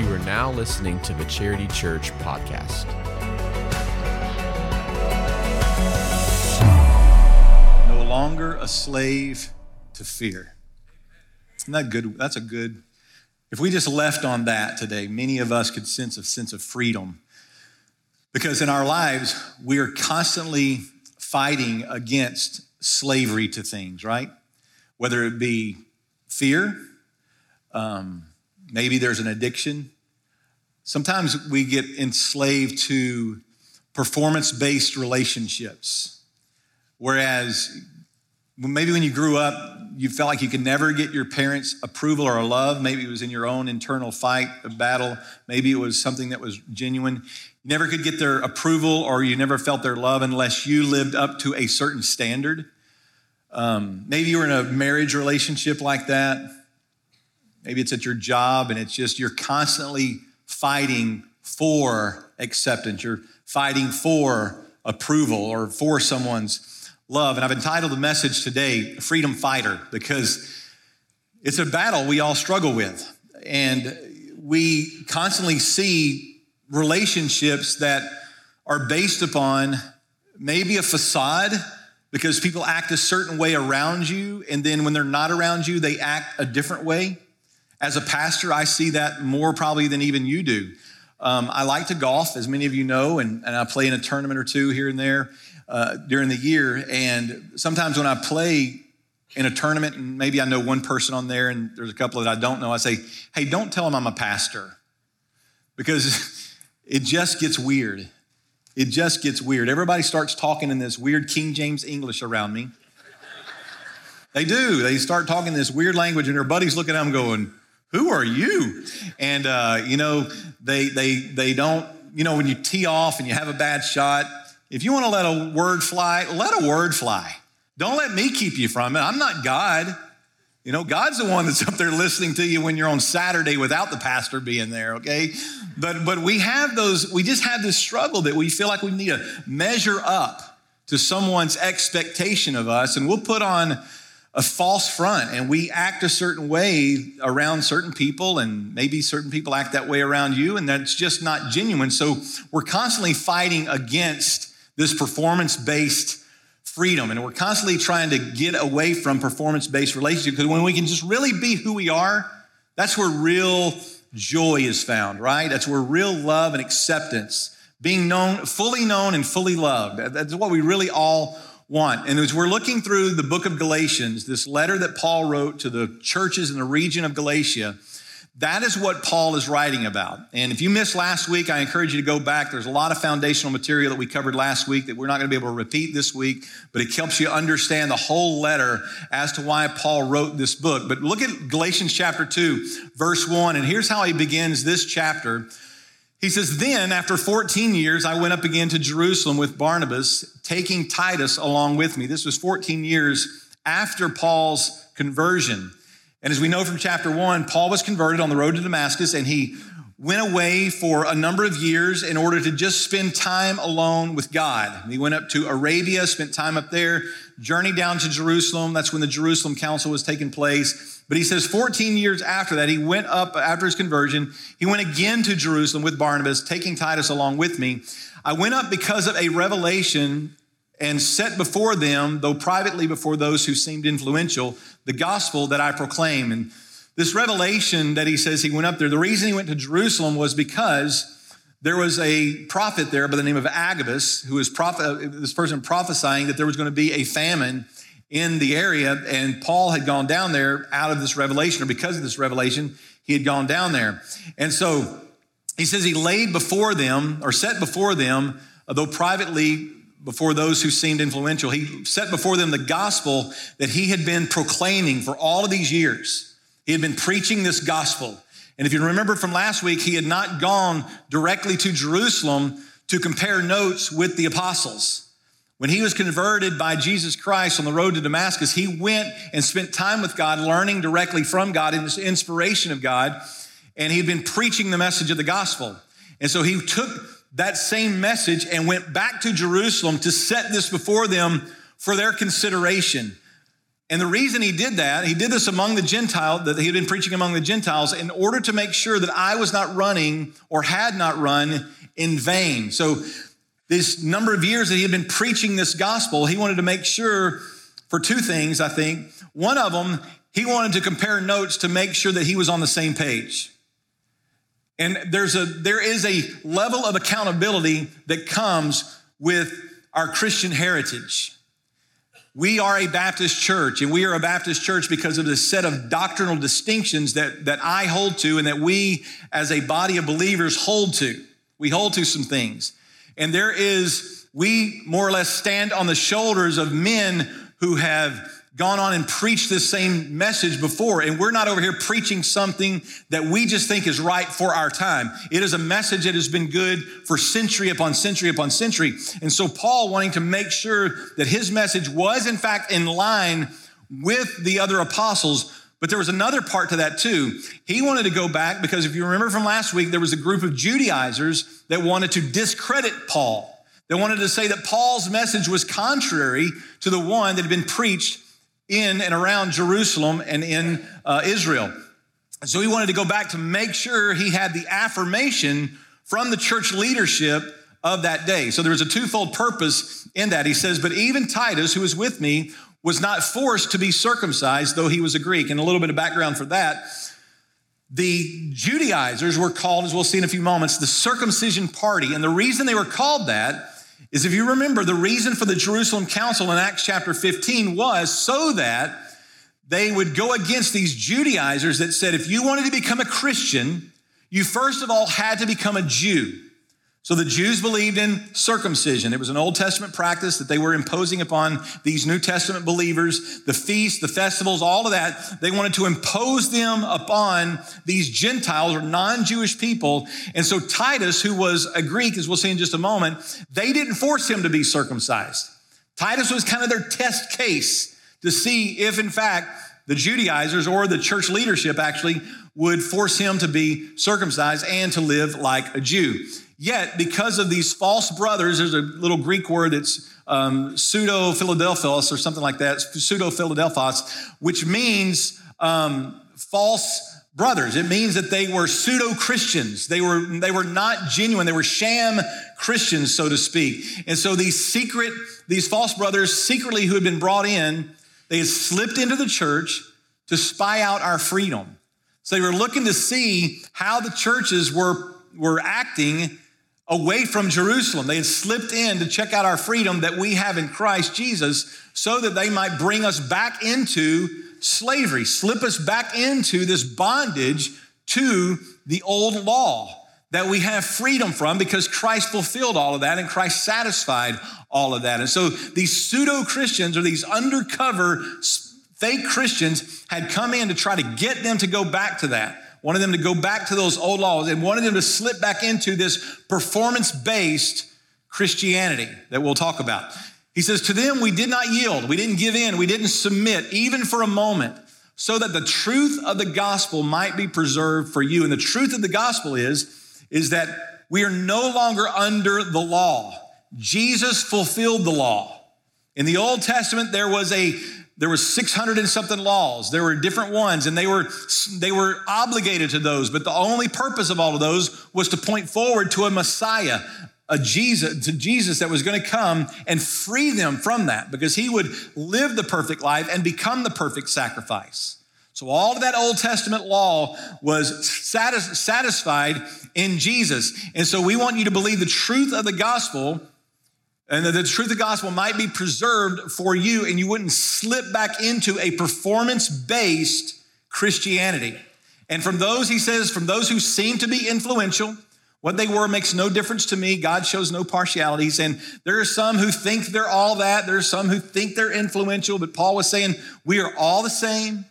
You are now listening to the Charity Church podcast. No longer a slave to fear. Isn't that good? That's a good. If we just left on that today, many of us could sense a sense of freedom. Because in our lives, we are constantly fighting against slavery to things, right? Whether it be fear, um, maybe there's an addiction. Sometimes we get enslaved to performance based relationships. Whereas maybe when you grew up, you felt like you could never get your parents' approval or love. Maybe it was in your own internal fight, a battle. Maybe it was something that was genuine. You never could get their approval or you never felt their love unless you lived up to a certain standard. Um, maybe you were in a marriage relationship like that. Maybe it's at your job and it's just you're constantly fighting for acceptance. You're fighting for approval or for someone's love. And I've entitled the message today, Freedom Fighter, because it's a battle we all struggle with. And we constantly see relationships that are based upon maybe a facade because people act a certain way around you. And then when they're not around you, they act a different way. As a pastor, I see that more probably than even you do. Um, I like to golf, as many of you know, and, and I play in a tournament or two here and there uh, during the year. And sometimes when I play in a tournament, and maybe I know one person on there, and there's a couple that I don't know, I say, hey, don't tell them I'm a pastor. Because it just gets weird. It just gets weird. Everybody starts talking in this weird King James English around me. They do. They start talking this weird language, and their buddies look at them going, who are you? And uh, you know, they they they don't. You know, when you tee off and you have a bad shot, if you want to let a word fly, let a word fly. Don't let me keep you from it. I'm not God. You know, God's the one that's up there listening to you when you're on Saturday without the pastor being there, okay? But but we have those, we just have this struggle that we feel like we need to measure up to someone's expectation of us, and we'll put on a false front and we act a certain way around certain people and maybe certain people act that way around you and that's just not genuine. So we're constantly fighting against this performance based freedom and we're constantly trying to get away from performance based relationships because when we can just really be who we are that's where real joy is found right? That's where real love and acceptance being known fully known and fully loved that's what we really all want. And as we're looking through the book of Galatians, this letter that Paul wrote to the churches in the region of Galatia, that is what Paul is writing about. And if you missed last week, I encourage you to go back. There's a lot of foundational material that we covered last week that we're not going to be able to repeat this week, but it helps you understand the whole letter as to why Paul wrote this book. But look at Galatians chapter 2, verse 1, and here's how he begins this chapter. He says, Then after 14 years, I went up again to Jerusalem with Barnabas, taking Titus along with me. This was 14 years after Paul's conversion. And as we know from chapter one, Paul was converted on the road to Damascus and he went away for a number of years in order to just spend time alone with God. He went up to Arabia, spent time up there, journeyed down to Jerusalem. That's when the Jerusalem Council was taking place. But he says 14 years after that, he went up after his conversion. He went again to Jerusalem with Barnabas, taking Titus along with me. I went up because of a revelation and set before them, though privately before those who seemed influential, the gospel that I proclaim. And this revelation that he says he went up there, the reason he went to Jerusalem was because there was a prophet there by the name of Agabus, who was prophet, this person prophesying that there was going to be a famine in the area, and Paul had gone down there out of this revelation, or because of this revelation, he had gone down there. And so he says he laid before them, or set before them, though privately before those who seemed influential, he set before them the gospel that he had been proclaiming for all of these years. He had been preaching this gospel. And if you remember from last week, he had not gone directly to Jerusalem to compare notes with the apostles. When he was converted by Jesus Christ on the road to Damascus, he went and spent time with God, learning directly from God in this inspiration of God. And he'd been preaching the message of the gospel. And so he took that same message and went back to Jerusalem to set this before them for their consideration. And the reason he did that, he did this among the Gentiles, that he had been preaching among the Gentiles, in order to make sure that I was not running or had not run in vain. So, this number of years that he had been preaching this gospel, he wanted to make sure for two things, I think. One of them, he wanted to compare notes to make sure that he was on the same page. And there's a there is a level of accountability that comes with our Christian heritage. We are a Baptist church, and we are a Baptist church because of the set of doctrinal distinctions that, that I hold to and that we as a body of believers hold to. We hold to some things. And there is, we more or less stand on the shoulders of men who have gone on and preached this same message before, and we're not over here preaching something that we just think is right for our time. It is a message that has been good for century upon century upon century. And so, Paul, wanting to make sure that his message was, in fact, in line with the other apostles. But there was another part to that too. He wanted to go back because if you remember from last week, there was a group of Judaizers that wanted to discredit Paul. They wanted to say that Paul's message was contrary to the one that had been preached in and around Jerusalem and in uh, Israel. So he wanted to go back to make sure he had the affirmation from the church leadership of that day. So there was a twofold purpose in that. He says, But even Titus, who was with me, was not forced to be circumcised, though he was a Greek. And a little bit of background for that. The Judaizers were called, as we'll see in a few moments, the circumcision party. And the reason they were called that is if you remember, the reason for the Jerusalem Council in Acts chapter 15 was so that they would go against these Judaizers that said if you wanted to become a Christian, you first of all had to become a Jew. So the Jews believed in circumcision. It was an Old Testament practice that they were imposing upon these New Testament believers. The feasts, the festivals, all of that, they wanted to impose them upon these Gentiles or non Jewish people. And so Titus, who was a Greek, as we'll see in just a moment, they didn't force him to be circumcised. Titus was kind of their test case to see if, in fact, the Judaizers or the church leadership actually would force him to be circumcised and to live like a Jew. Yet, because of these false brothers, there's a little Greek word that's um, pseudo Philadelphos or something like that, pseudo Philadelphos, which means um, false brothers. It means that they were pseudo Christians. They were, they were not genuine. They were sham Christians, so to speak. And so these secret, these false brothers secretly who had been brought in, they had slipped into the church to spy out our freedom. So they were looking to see how the churches were, were acting away from Jerusalem. They had slipped in to check out our freedom that we have in Christ Jesus so that they might bring us back into slavery, slip us back into this bondage to the old law that we have freedom from because Christ fulfilled all of that and Christ satisfied all of that. And so these pseudo Christians or these undercover fake Christians had come in to try to get them to go back to that wanted them to go back to those old laws and wanted them to slip back into this performance based Christianity that we'll talk about. He says, To them we did not yield, we didn't give in, we didn't submit, even for a moment, so that the truth of the gospel might be preserved for you. And the truth of the gospel is, is that we are no longer under the law. Jesus fulfilled the law. In the Old Testament, there was a there were 600 and something laws. There were different ones, and they were, they were obligated to those. But the only purpose of all of those was to point forward to a Messiah, a Jesus, to Jesus that was going to come and free them from that because he would live the perfect life and become the perfect sacrifice. So all of that Old Testament law was satis- satisfied in Jesus. And so we want you to believe the truth of the gospel and that the truth of the gospel might be preserved for you and you wouldn't slip back into a performance based Christianity. And from those, he says, from those who seem to be influential, what they were makes no difference to me. God shows no partialities. And there are some who think they're all that. There are some who think they're influential. But Paul was saying, we are all the same.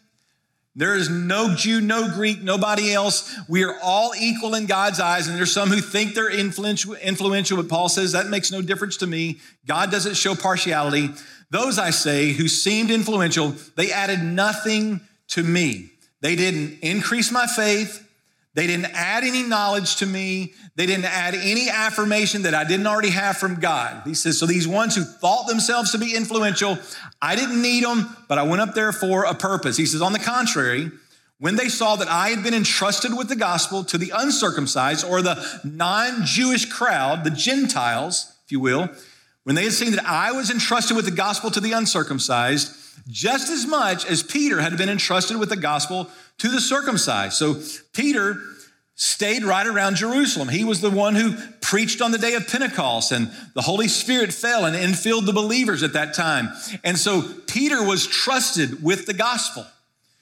There is no Jew, no Greek, nobody else. We are all equal in God's eyes. And there's some who think they're influential, but Paul says that makes no difference to me. God doesn't show partiality. Those I say who seemed influential, they added nothing to me. They didn't increase my faith. They didn't add any knowledge to me. They didn't add any affirmation that I didn't already have from God. He says, so these ones who thought themselves to be influential, I didn't need them, but I went up there for a purpose. He says, on the contrary, when they saw that I had been entrusted with the gospel to the uncircumcised or the non Jewish crowd, the Gentiles, if you will, when they had seen that I was entrusted with the gospel to the uncircumcised, just as much as Peter had been entrusted with the gospel to the circumcised. So Peter stayed right around Jerusalem. He was the one who preached on the day of Pentecost, and the Holy Spirit fell and infilled the believers at that time. And so Peter was trusted with the gospel.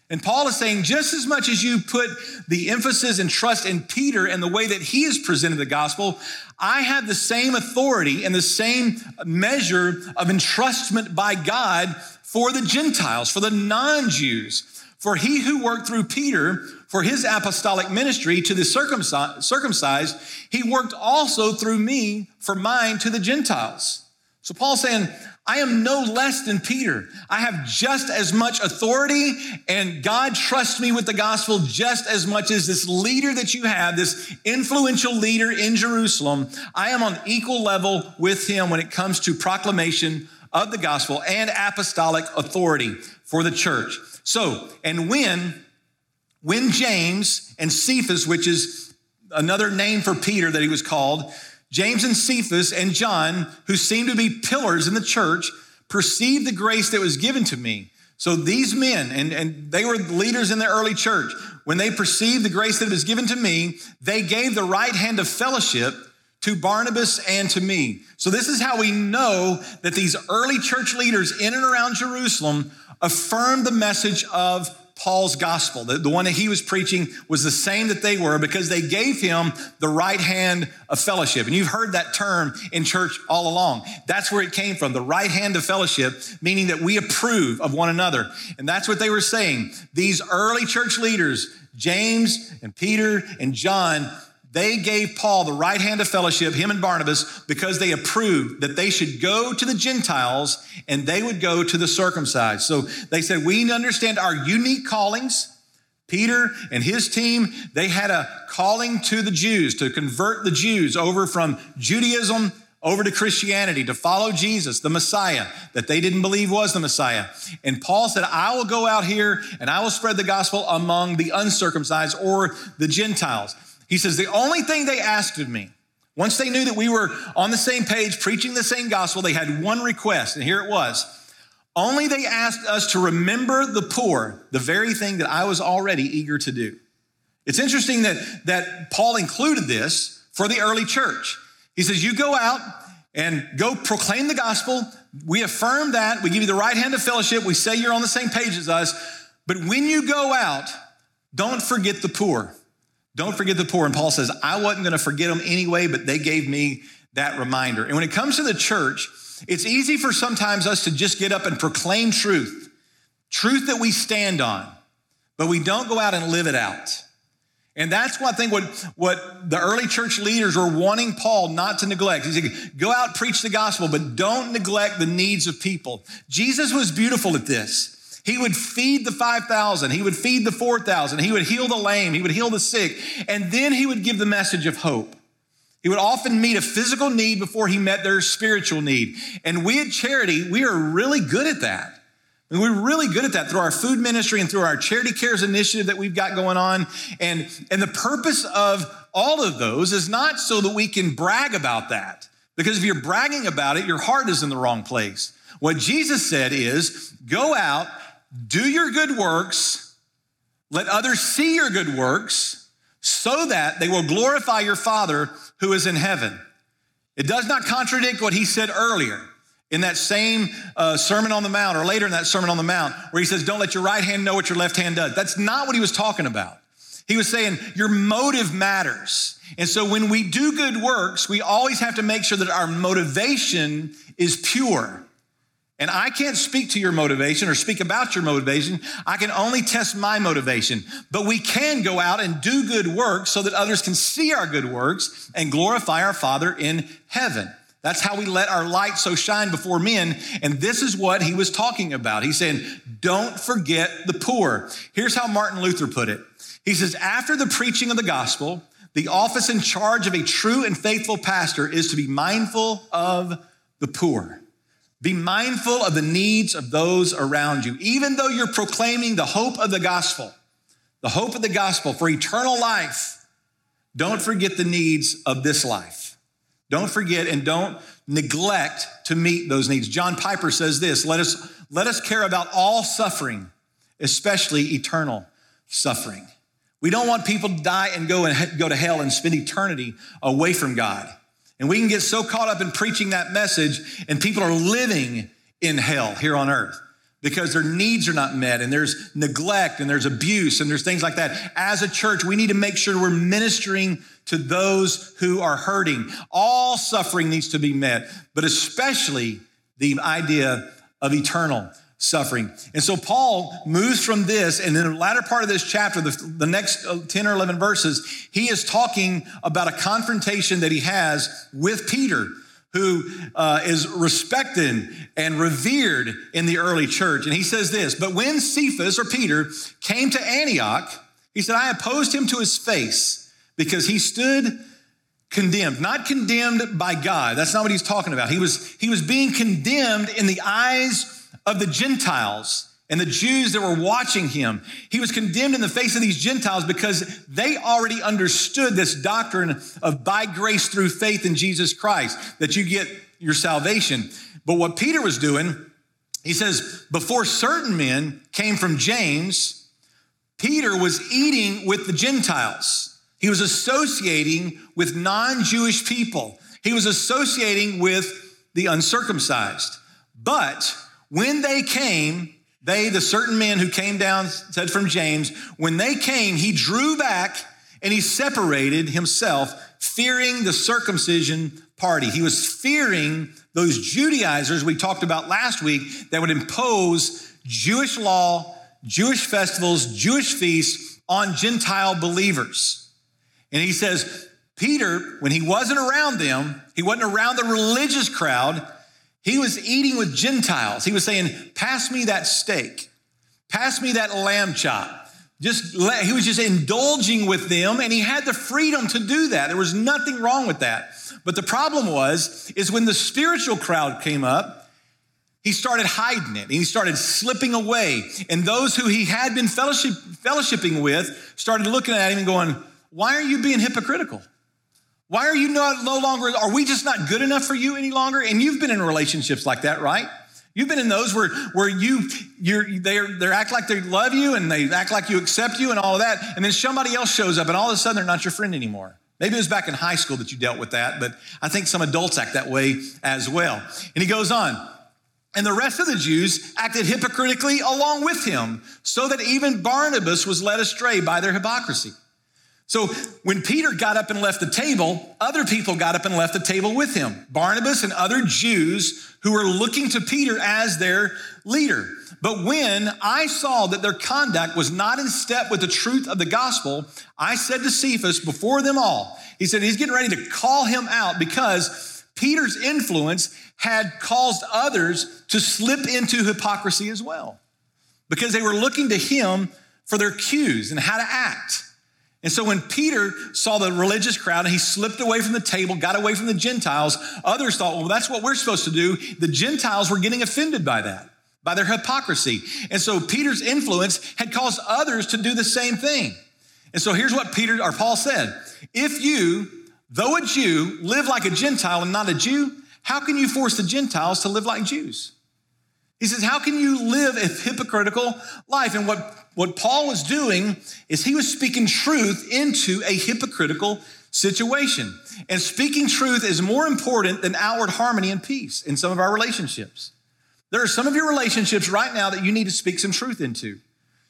And Paul is saying, just as much as you put the emphasis and trust in Peter and the way that he has presented the gospel, I have the same authority and the same measure of entrustment by God for the Gentiles, for the non Jews. For he who worked through Peter for his apostolic ministry to the circumcised, he worked also through me for mine to the Gentiles. So Paul's saying, I am no less than Peter. I have just as much authority, and God trusts me with the gospel just as much as this leader that you have, this influential leader in Jerusalem. I am on equal level with him when it comes to proclamation of the gospel and apostolic authority for the church. So, and when, when James and Cephas, which is another name for Peter that he was called, James and Cephas and John, who seemed to be pillars in the church, perceived the grace that was given to me. So these men, and, and they were leaders in the early church, when they perceived the grace that was given to me, they gave the right hand of fellowship to Barnabas and to me. So this is how we know that these early church leaders in and around Jerusalem affirmed the message of Paul's gospel. The, the, one that he was preaching was the same that they were because they gave him the right hand of fellowship. And you've heard that term in church all along. That's where it came from, the right hand of fellowship, meaning that we approve of one another. And that's what they were saying. These early church leaders, James and Peter and John, they gave Paul the right hand of fellowship, him and Barnabas, because they approved that they should go to the Gentiles and they would go to the circumcised. So they said, We understand our unique callings. Peter and his team, they had a calling to the Jews to convert the Jews over from Judaism over to Christianity, to follow Jesus, the Messiah, that they didn't believe was the Messiah. And Paul said, I will go out here and I will spread the gospel among the uncircumcised or the Gentiles. He says, The only thing they asked of me, once they knew that we were on the same page, preaching the same gospel, they had one request, and here it was. Only they asked us to remember the poor, the very thing that I was already eager to do. It's interesting that, that Paul included this for the early church. He says, You go out and go proclaim the gospel. We affirm that. We give you the right hand of fellowship. We say you're on the same page as us. But when you go out, don't forget the poor. Don't forget the poor. And Paul says, I wasn't going to forget them anyway, but they gave me that reminder. And when it comes to the church, it's easy for sometimes us to just get up and proclaim truth, truth that we stand on, but we don't go out and live it out. And that's what I think what, what the early church leaders were wanting Paul not to neglect. He said, go out, preach the gospel, but don't neglect the needs of people. Jesus was beautiful at this. He would feed the 5,000. He would feed the 4,000. He would heal the lame. He would heal the sick. And then he would give the message of hope. He would often meet a physical need before he met their spiritual need. And we at Charity, we are really good at that. And we're really good at that through our food ministry and through our charity cares initiative that we've got going on. And, and the purpose of all of those is not so that we can brag about that. Because if you're bragging about it, your heart is in the wrong place. What Jesus said is go out do your good works, let others see your good works, so that they will glorify your Father who is in heaven. It does not contradict what he said earlier in that same uh, Sermon on the Mount or later in that Sermon on the Mount, where he says, Don't let your right hand know what your left hand does. That's not what he was talking about. He was saying, Your motive matters. And so when we do good works, we always have to make sure that our motivation is pure. And I can't speak to your motivation or speak about your motivation. I can only test my motivation. But we can go out and do good works so that others can see our good works and glorify our Father in heaven. That's how we let our light so shine before men. And this is what he was talking about. He's saying, don't forget the poor. Here's how Martin Luther put it He says, after the preaching of the gospel, the office in charge of a true and faithful pastor is to be mindful of the poor. Be mindful of the needs of those around you. Even though you're proclaiming the hope of the gospel, the hope of the gospel for eternal life, don't forget the needs of this life. Don't forget and don't neglect to meet those needs. John Piper says this let us, let us care about all suffering, especially eternal suffering. We don't want people to die and go and go to hell and spend eternity away from God. And we can get so caught up in preaching that message, and people are living in hell here on earth because their needs are not met and there's neglect and there's abuse and there's things like that. As a church, we need to make sure we're ministering to those who are hurting. All suffering needs to be met, but especially the idea of eternal suffering. And so Paul moves from this, and in the latter part of this chapter, the, the next uh, 10 or 11 verses, he is talking about a confrontation that he has with Peter, who uh, is respected and revered in the early church. And he says this But when Cephas or Peter came to Antioch, he said, I opposed him to his face because he stood condemned not condemned by god that's not what he's talking about he was he was being condemned in the eyes of the Gentiles and the Jews that were watching him. He was condemned in the face of these Gentiles because they already understood this doctrine of by grace through faith in Jesus Christ, that you get your salvation. But what Peter was doing, he says, before certain men came from James, Peter was eating with the Gentiles. He was associating with non Jewish people. He was associating with the uncircumcised. But when they came, they, the certain men who came down, said from James, when they came, he drew back and he separated himself, fearing the circumcision party. He was fearing those Judaizers we talked about last week that would impose Jewish law, Jewish festivals, Jewish feasts on Gentile believers. And he says, Peter, when he wasn't around them, he wasn't around the religious crowd, he was eating with Gentiles. He was saying, Pass me that steak, pass me that lamb chop. Just let, he was just indulging with them and he had the freedom to do that. There was nothing wrong with that. But the problem was, is when the spiritual crowd came up, he started hiding it and he started slipping away. And those who he had been fellowship, fellowshipping with started looking at him and going, Why are you being hypocritical? Why are you not no longer, are we just not good enough for you any longer? And you've been in relationships like that, right? You've been in those where, where you, you're, they they act like they love you and they act like you accept you and all of that. And then somebody else shows up and all of a sudden they're not your friend anymore. Maybe it was back in high school that you dealt with that, but I think some adults act that way as well. And he goes on. And the rest of the Jews acted hypocritically along with him, so that even Barnabas was led astray by their hypocrisy. So when Peter got up and left the table, other people got up and left the table with him. Barnabas and other Jews who were looking to Peter as their leader. But when I saw that their conduct was not in step with the truth of the gospel, I said to Cephas before them all, he said he's getting ready to call him out because Peter's influence had caused others to slip into hypocrisy as well. Because they were looking to him for their cues and how to act. And so when Peter saw the religious crowd and he slipped away from the table, got away from the Gentiles, others thought, well, that's what we're supposed to do. The Gentiles were getting offended by that, by their hypocrisy. And so Peter's influence had caused others to do the same thing. And so here's what Peter or Paul said If you, though a Jew, live like a Gentile and not a Jew, how can you force the Gentiles to live like Jews? He says, How can you live a hypocritical life? And what, what Paul was doing is he was speaking truth into a hypocritical situation. And speaking truth is more important than outward harmony and peace in some of our relationships. There are some of your relationships right now that you need to speak some truth into.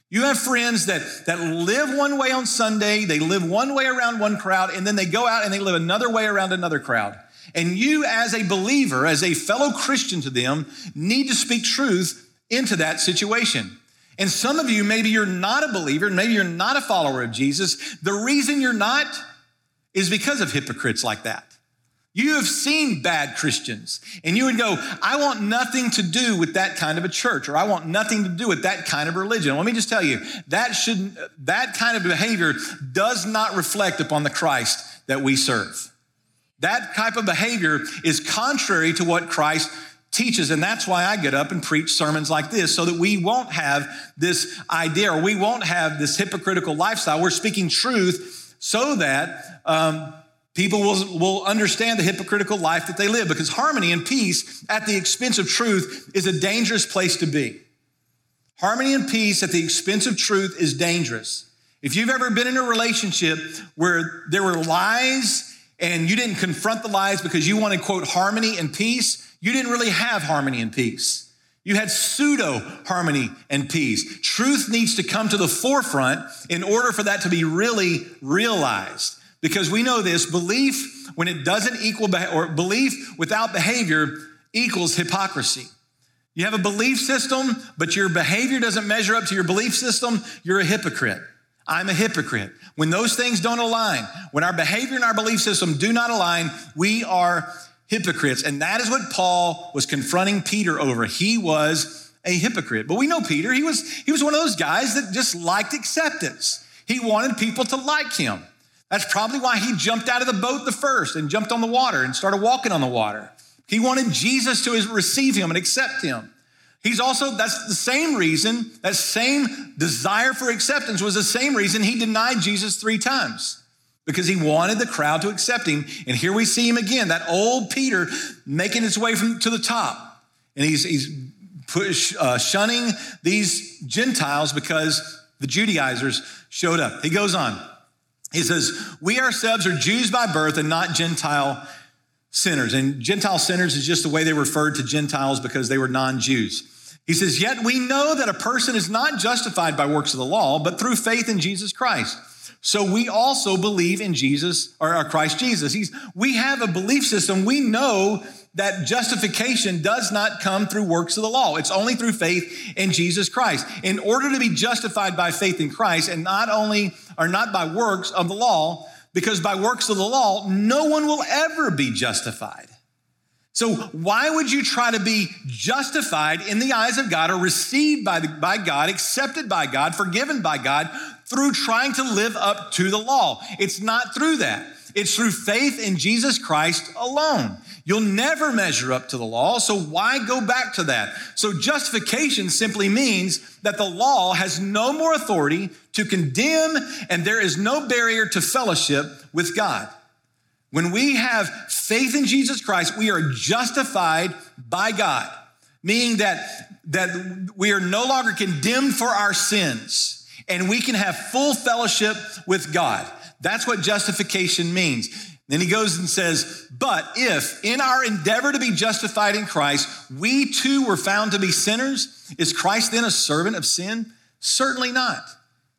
You have friends that, that live one way on Sunday, they live one way around one crowd, and then they go out and they live another way around another crowd. And you, as a believer, as a fellow Christian to them, need to speak truth into that situation. And some of you, maybe you're not a believer, maybe you're not a follower of Jesus. The reason you're not is because of hypocrites like that. You have seen bad Christians, and you would go, I want nothing to do with that kind of a church, or I want nothing to do with that kind of religion. Let me just tell you, that should that kind of behavior does not reflect upon the Christ that we serve. That type of behavior is contrary to what Christ teaches. And that's why I get up and preach sermons like this, so that we won't have this idea or we won't have this hypocritical lifestyle. We're speaking truth so that um, people will, will understand the hypocritical life that they live because harmony and peace at the expense of truth is a dangerous place to be. Harmony and peace at the expense of truth is dangerous. If you've ever been in a relationship where there were lies and you didn't confront the lies because you wanted, quote, harmony and peace, you didn't really have harmony and peace. You had pseudo harmony and peace. Truth needs to come to the forefront in order for that to be really realized. Because we know this belief, when it doesn't equal, or belief without behavior equals hypocrisy. You have a belief system, but your behavior doesn't measure up to your belief system, you're a hypocrite. I'm a hypocrite. When those things don't align, when our behavior and our belief system do not align, we are hypocrites. And that is what Paul was confronting Peter over. He was a hypocrite. But we know Peter, he was, he was one of those guys that just liked acceptance. He wanted people to like him. That's probably why he jumped out of the boat the first and jumped on the water and started walking on the water. He wanted Jesus to receive him and accept him. He's also, that's the same reason, that same desire for acceptance was the same reason he denied Jesus three times because he wanted the crowd to accept him. And here we see him again, that old Peter making his way from, to the top. And he's, he's push, uh, shunning these Gentiles because the Judaizers showed up. He goes on. He says, We ourselves are Jews by birth and not Gentile sinners. And Gentile sinners is just the way they referred to Gentiles because they were non Jews. He says, Yet we know that a person is not justified by works of the law, but through faith in Jesus Christ. So we also believe in Jesus or uh, Christ Jesus. He's, we have a belief system. We know that justification does not come through works of the law. It's only through faith in Jesus Christ. In order to be justified by faith in Christ and not only or not by works of the law, because by works of the law, no one will ever be justified. So, why would you try to be justified in the eyes of God or received by, the, by God, accepted by God, forgiven by God through trying to live up to the law? It's not through that. It's through faith in Jesus Christ alone. You'll never measure up to the law, so why go back to that? So, justification simply means that the law has no more authority to condemn, and there is no barrier to fellowship with God. When we have faith in Jesus Christ, we are justified by God, meaning that, that we are no longer condemned for our sins, and we can have full fellowship with God. That's what justification means. Then he goes and says, But if in our endeavor to be justified in Christ, we too were found to be sinners, is Christ then a servant of sin? Certainly not.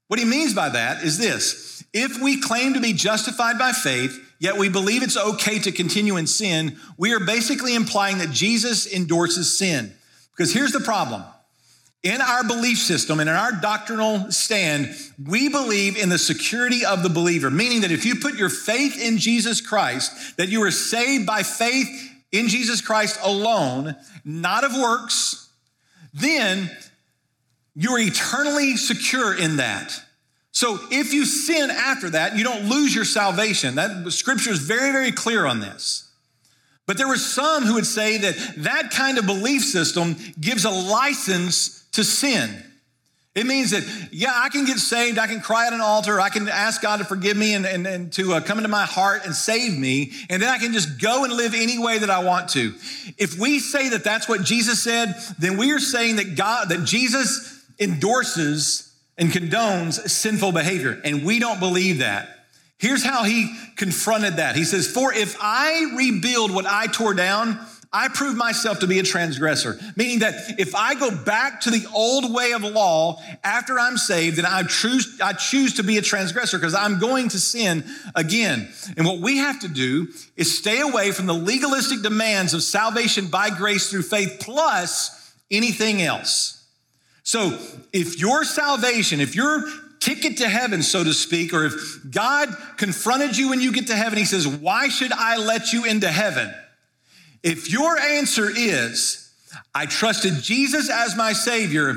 What he means by that is this if we claim to be justified by faith, yet we believe it's okay to continue in sin, we are basically implying that Jesus endorses sin. Because here's the problem in our belief system and in our doctrinal stand, we believe in the security of the believer, meaning that if you put your faith in Jesus Christ, that you are saved by faith in Jesus Christ alone, not of works, then you are eternally secure in that. So if you sin after that, you don't lose your salvation. That scripture is very, very clear on this. But there were some who would say that that kind of belief system gives a license to sin. It means that, yeah, I can get saved. I can cry at an altar. I can ask God to forgive me and, and, and to uh, come into my heart and save me. And then I can just go and live any way that I want to. If we say that that's what Jesus said, then we are saying that God, that Jesus endorses and condones sinful behavior. And we don't believe that. Here's how he confronted that. He says, For if I rebuild what I tore down, I prove myself to be a transgressor, meaning that if I go back to the old way of law after I'm saved, then I choose, I choose to be a transgressor because I'm going to sin again. And what we have to do is stay away from the legalistic demands of salvation by grace through faith plus anything else. So if your salvation, if your ticket to heaven, so to speak, or if God confronted you when you get to heaven, He says, Why should I let you into heaven? If your answer is, I trusted Jesus as my Savior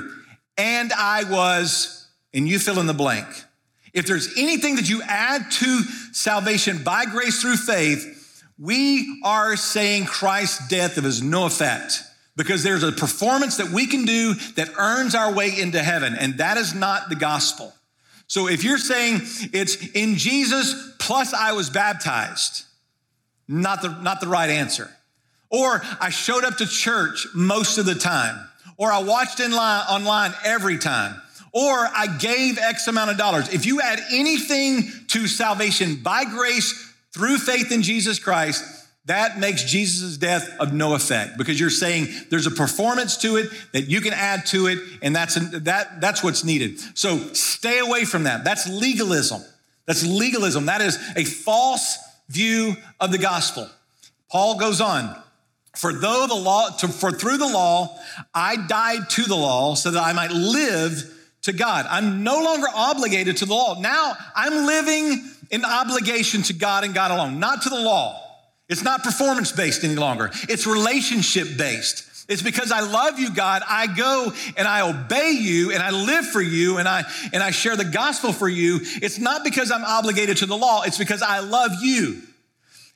and I was, and you fill in the blank. If there's anything that you add to salvation by grace through faith, we are saying Christ's death of no effect because there's a performance that we can do that earns our way into heaven, and that is not the gospel. So if you're saying it's in Jesus plus I was baptized, not the, not the right answer. Or I showed up to church most of the time. Or I watched in line, online every time. Or I gave X amount of dollars. If you add anything to salvation by grace through faith in Jesus Christ, that makes Jesus' death of no effect because you're saying there's a performance to it that you can add to it, and that's, that, that's what's needed. So stay away from that. That's legalism. That's legalism. That is a false view of the gospel. Paul goes on. For though the law, to, for through the law, I died to the law so that I might live to God. I'm no longer obligated to the law. Now I'm living in obligation to God and God alone, not to the law. It's not performance based any longer. It's relationship based. It's because I love you, God. I go and I obey you and I live for you and I and I share the gospel for you. It's not because I'm obligated to the law, it's because I love you.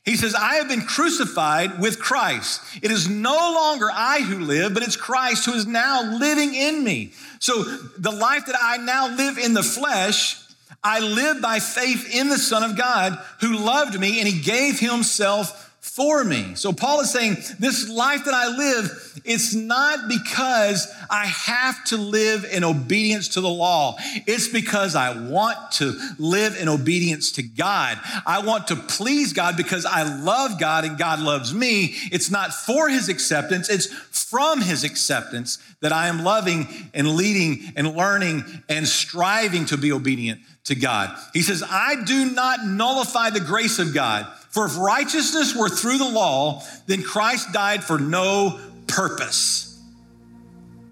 He says, I have been crucified with Christ. It is no longer I who live, but it's Christ who is now living in me. So the life that I now live in the flesh, I live by faith in the Son of God who loved me and he gave himself for me. So Paul is saying this life that I live, it's not because I have to live in obedience to the law. It's because I want to live in obedience to God. I want to please God because I love God and God loves me. It's not for his acceptance, it's from his acceptance that I am loving and leading and learning and striving to be obedient to God. He says, I do not nullify the grace of God. For if righteousness were through the law, then Christ died for no purpose.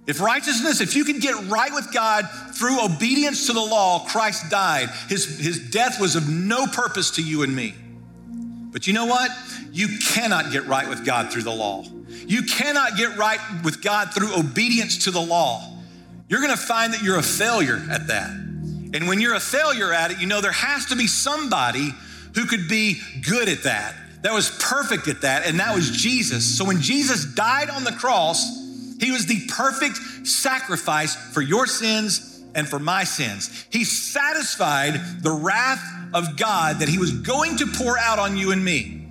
If righteousness, if you can get right with God through obedience to the law, Christ died. His, his death was of no purpose to you and me. But you know what? You cannot get right with God through the law. You cannot get right with God through obedience to the law. You're gonna find that you're a failure at that. And when you're a failure at it, you know there has to be somebody who could be good at that, that was perfect at that, and that was Jesus. So when Jesus died on the cross, he was the perfect sacrifice for your sins and for my sins. He satisfied the wrath of God that he was going to pour out on you and me.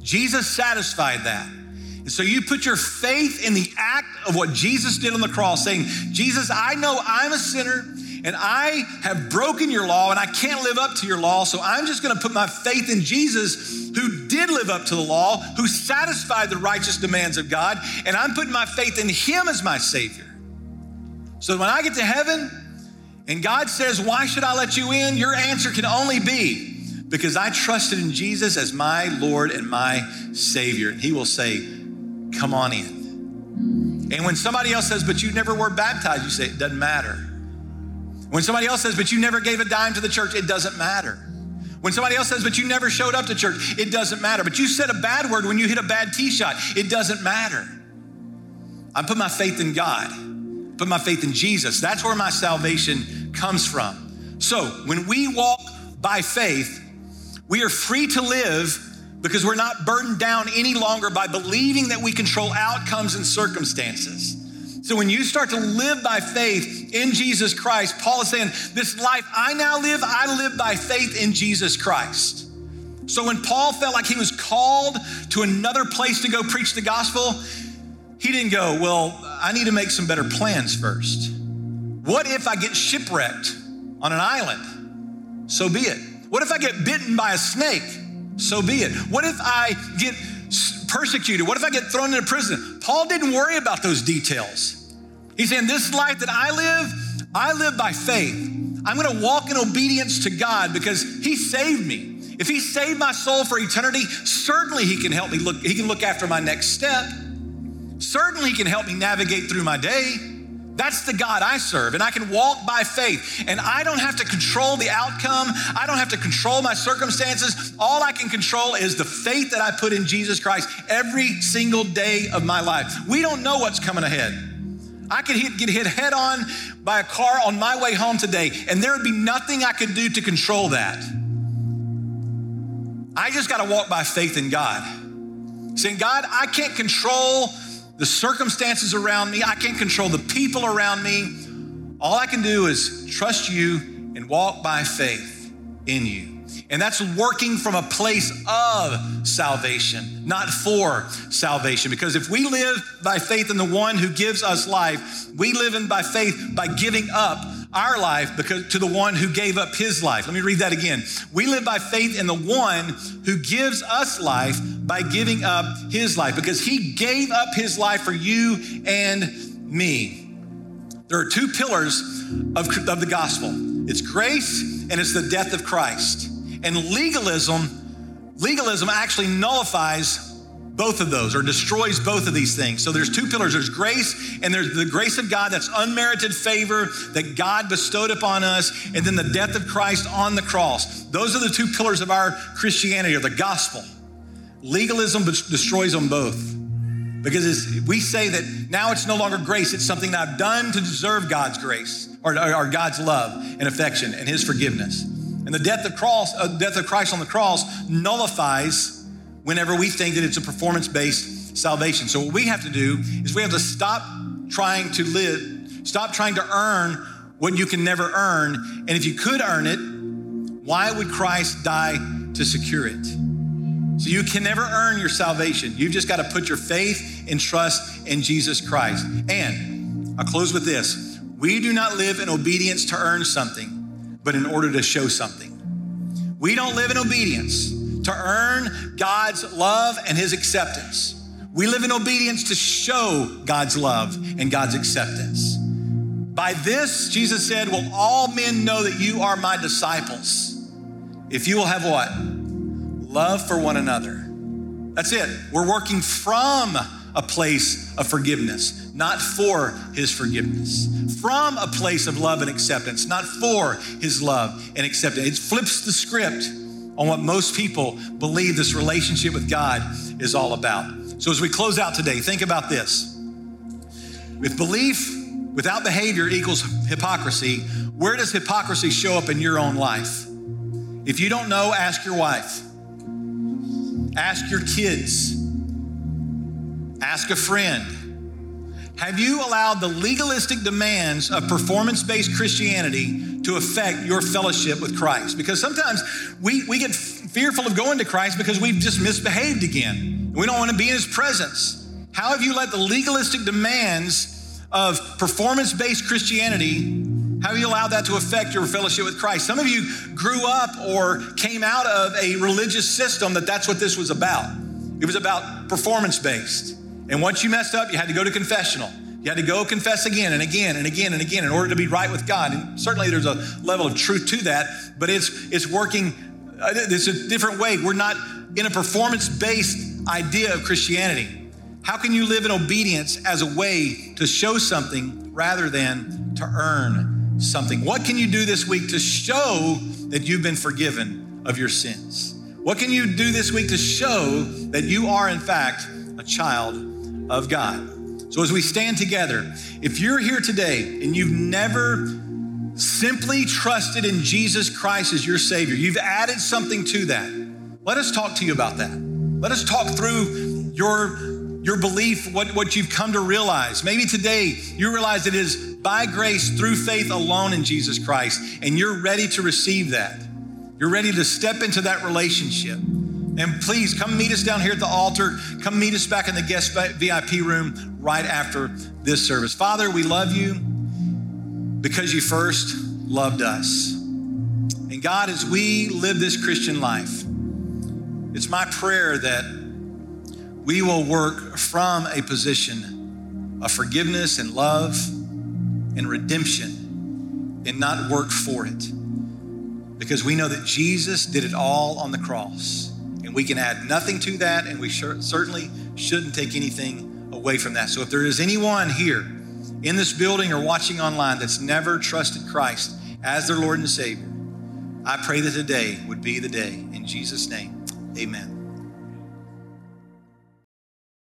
Jesus satisfied that. And so you put your faith in the act of what Jesus did on the cross, saying, Jesus, I know I'm a sinner and I have broken your law and I can't live up to your law. So I'm just going to put my faith in Jesus, who did live up to the law, who satisfied the righteous demands of God. And I'm putting my faith in him as my Savior. So when I get to heaven and God says, Why should I let you in? Your answer can only be, Because I trusted in Jesus as my Lord and my Savior. And He will say, Come on in. And when somebody else says, But you never were baptized, you say, It doesn't matter. When somebody else says, but you never gave a dime to the church, it doesn't matter. When somebody else says, but you never showed up to church, it doesn't matter. But you said a bad word when you hit a bad tee shot, it doesn't matter. I put my faith in God, put my faith in Jesus. That's where my salvation comes from. So when we walk by faith, we are free to live because we're not burdened down any longer by believing that we control outcomes and circumstances. So when you start to live by faith in Jesus Christ, Paul is saying, This life I now live, I live by faith in Jesus Christ. So when Paul felt like he was called to another place to go preach the gospel, he didn't go, Well, I need to make some better plans first. What if I get shipwrecked on an island? So be it. What if I get bitten by a snake? So be it. What if I get persecuted? What if I get thrown into prison? Paul didn't worry about those details. He's saying, This life that I live, I live by faith. I'm gonna walk in obedience to God because He saved me. If He saved my soul for eternity, certainly He can help me look, He can look after my next step. Certainly He can help me navigate through my day. That's the God I serve, and I can walk by faith. And I don't have to control the outcome. I don't have to control my circumstances. All I can control is the faith that I put in Jesus Christ every single day of my life. We don't know what's coming ahead. I could hit, get hit head on by a car on my way home today, and there would be nothing I could do to control that. I just got to walk by faith in God. Saying, God, I can't control the circumstances around me, I can't control the people around me. All I can do is trust you and walk by faith in you. And that's working from a place of salvation, not for salvation. Because if we live by faith in the one who gives us life, we live in by faith by giving up our life because to the one who gave up his life. Let me read that again. We live by faith in the one who gives us life by giving up his life because he gave up his life for you and me. There are two pillars of, of the gospel. It's grace and it's the death of Christ. And legalism, legalism actually nullifies both of those or destroys both of these things. So there's two pillars there's grace, and there's the grace of God that's unmerited favor that God bestowed upon us, and then the death of Christ on the cross. Those are the two pillars of our Christianity or the gospel. Legalism destroys them both. Because we say that now it's no longer grace, it's something that I've done to deserve God's grace or, or God's love and affection and His forgiveness. And the death of, cross, uh, death of Christ on the cross nullifies whenever we think that it's a performance based salvation. So, what we have to do is we have to stop trying to live, stop trying to earn what you can never earn. And if you could earn it, why would Christ die to secure it? So, you can never earn your salvation. You've just got to put your faith and trust in Jesus Christ. And I'll close with this we do not live in obedience to earn something, but in order to show something. We don't live in obedience to earn God's love and his acceptance. We live in obedience to show God's love and God's acceptance. By this, Jesus said, will all men know that you are my disciples. If you will have what? Love for one another. That's it. We're working from a place of forgiveness, not for his forgiveness. From a place of love and acceptance, not for his love and acceptance. It flips the script on what most people believe this relationship with God is all about. So, as we close out today, think about this. With belief without behavior equals hypocrisy, where does hypocrisy show up in your own life? If you don't know, ask your wife, ask your kids, ask a friend. Have you allowed the legalistic demands of performance based Christianity to affect your fellowship with Christ. Because sometimes we, we get fearful of going to Christ because we've just misbehaved again. We don't want to be in his presence. How have you let the legalistic demands of performance based Christianity, how have you allowed that to affect your fellowship with Christ? Some of you grew up or came out of a religious system that that's what this was about. It was about performance based. And once you messed up, you had to go to confessional. You had to go confess again and again and again and again in order to be right with God. And certainly there's a level of truth to that, but it's it's working. Uh, it's a different way. We're not in a performance-based idea of Christianity. How can you live in obedience as a way to show something rather than to earn something? What can you do this week to show that you've been forgiven of your sins? What can you do this week to show that you are, in fact, a child of God? So, as we stand together, if you're here today and you've never simply trusted in Jesus Christ as your Savior, you've added something to that, let us talk to you about that. Let us talk through your, your belief, what, what you've come to realize. Maybe today you realize it is by grace through faith alone in Jesus Christ, and you're ready to receive that. You're ready to step into that relationship. And please come meet us down here at the altar. Come meet us back in the guest VIP room right after this service. Father, we love you because you first loved us. And God, as we live this Christian life, it's my prayer that we will work from a position of forgiveness and love and redemption and not work for it. Because we know that Jesus did it all on the cross. We can add nothing to that, and we certainly shouldn't take anything away from that. So if there is anyone here in this building or watching online that's never trusted Christ as their Lord and Savior, I pray that today would be the day. In Jesus' name, amen.